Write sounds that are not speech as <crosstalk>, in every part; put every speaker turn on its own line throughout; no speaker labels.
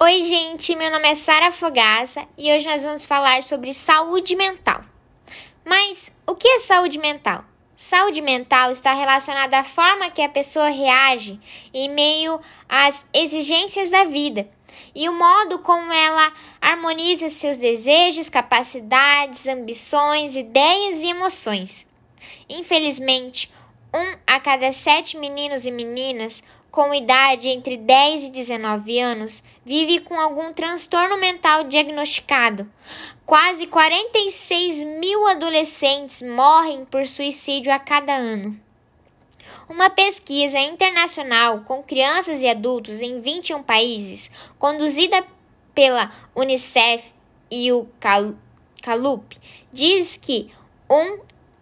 Oi, gente, meu nome é Sara Fogaça e hoje nós vamos falar sobre saúde mental. Mas o que é saúde mental? Saúde mental está relacionada à forma que a pessoa reage em meio às exigências da vida e o modo como ela harmoniza seus desejos, capacidades, ambições, ideias e emoções. Infelizmente, um a cada sete meninos e meninas com idade entre 10 e 19 anos vive com algum transtorno mental diagnosticado. Quase 46 mil adolescentes morrem por suicídio a cada ano. Uma pesquisa internacional com crianças e adultos em 21 países, conduzida pela Unicef e o Calup, diz que um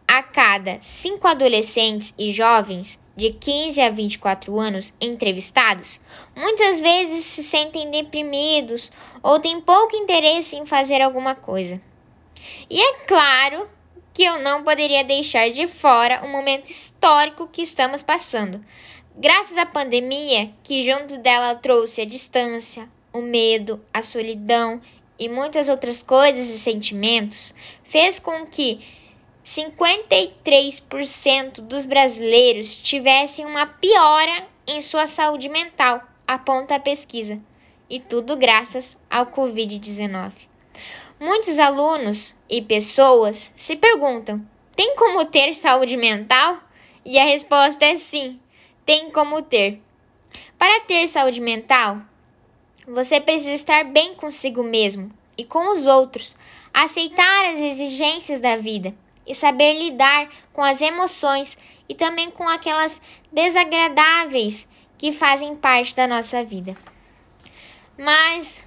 a cada cinco adolescentes e jovens de 15 a 24 anos entrevistados muitas vezes se sentem deprimidos ou têm pouco interesse em fazer alguma coisa. E é claro que eu não poderia deixar de fora o momento histórico que estamos passando. Graças à pandemia, que junto dela trouxe a distância, o medo, a solidão e muitas outras coisas e sentimentos, fez com que 53% dos brasileiros tivessem uma piora em sua saúde mental, aponta a pesquisa, e tudo graças ao Covid-19. Muitos alunos e pessoas se perguntam: tem como ter saúde mental? E a resposta é sim, tem como ter. Para ter saúde mental, você precisa estar bem consigo mesmo e com os outros, aceitar as exigências da vida e saber lidar com as emoções e também com aquelas desagradáveis que fazem parte da nossa vida. Mas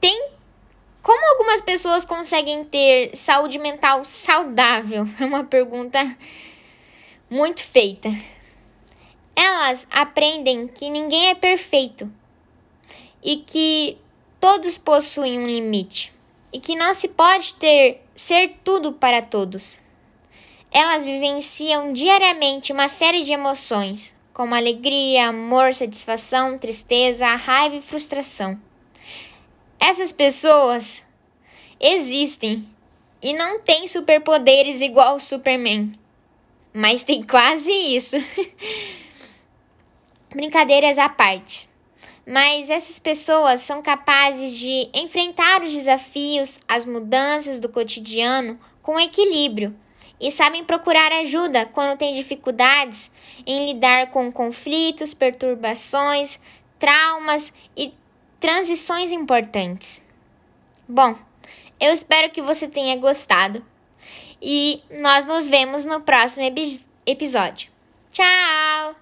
tem como algumas pessoas conseguem ter saúde mental saudável? <laughs> É uma pergunta muito feita. Elas aprendem que ninguém é perfeito e que todos possuem um limite e que não se pode ter ser tudo para todos. Elas vivenciam diariamente uma série de emoções, como alegria, amor, satisfação, tristeza, raiva e frustração. Essas pessoas existem e não têm superpoderes igual o Superman, mas tem quase isso. <laughs> Brincadeiras à parte mas essas pessoas são capazes de enfrentar os desafios, as mudanças do cotidiano com equilíbrio e sabem procurar ajuda quando têm dificuldades em lidar com conflitos, perturbações, traumas e transições importantes. Bom, eu espero que você tenha gostado e nós nos vemos no próximo episódio. Tchau!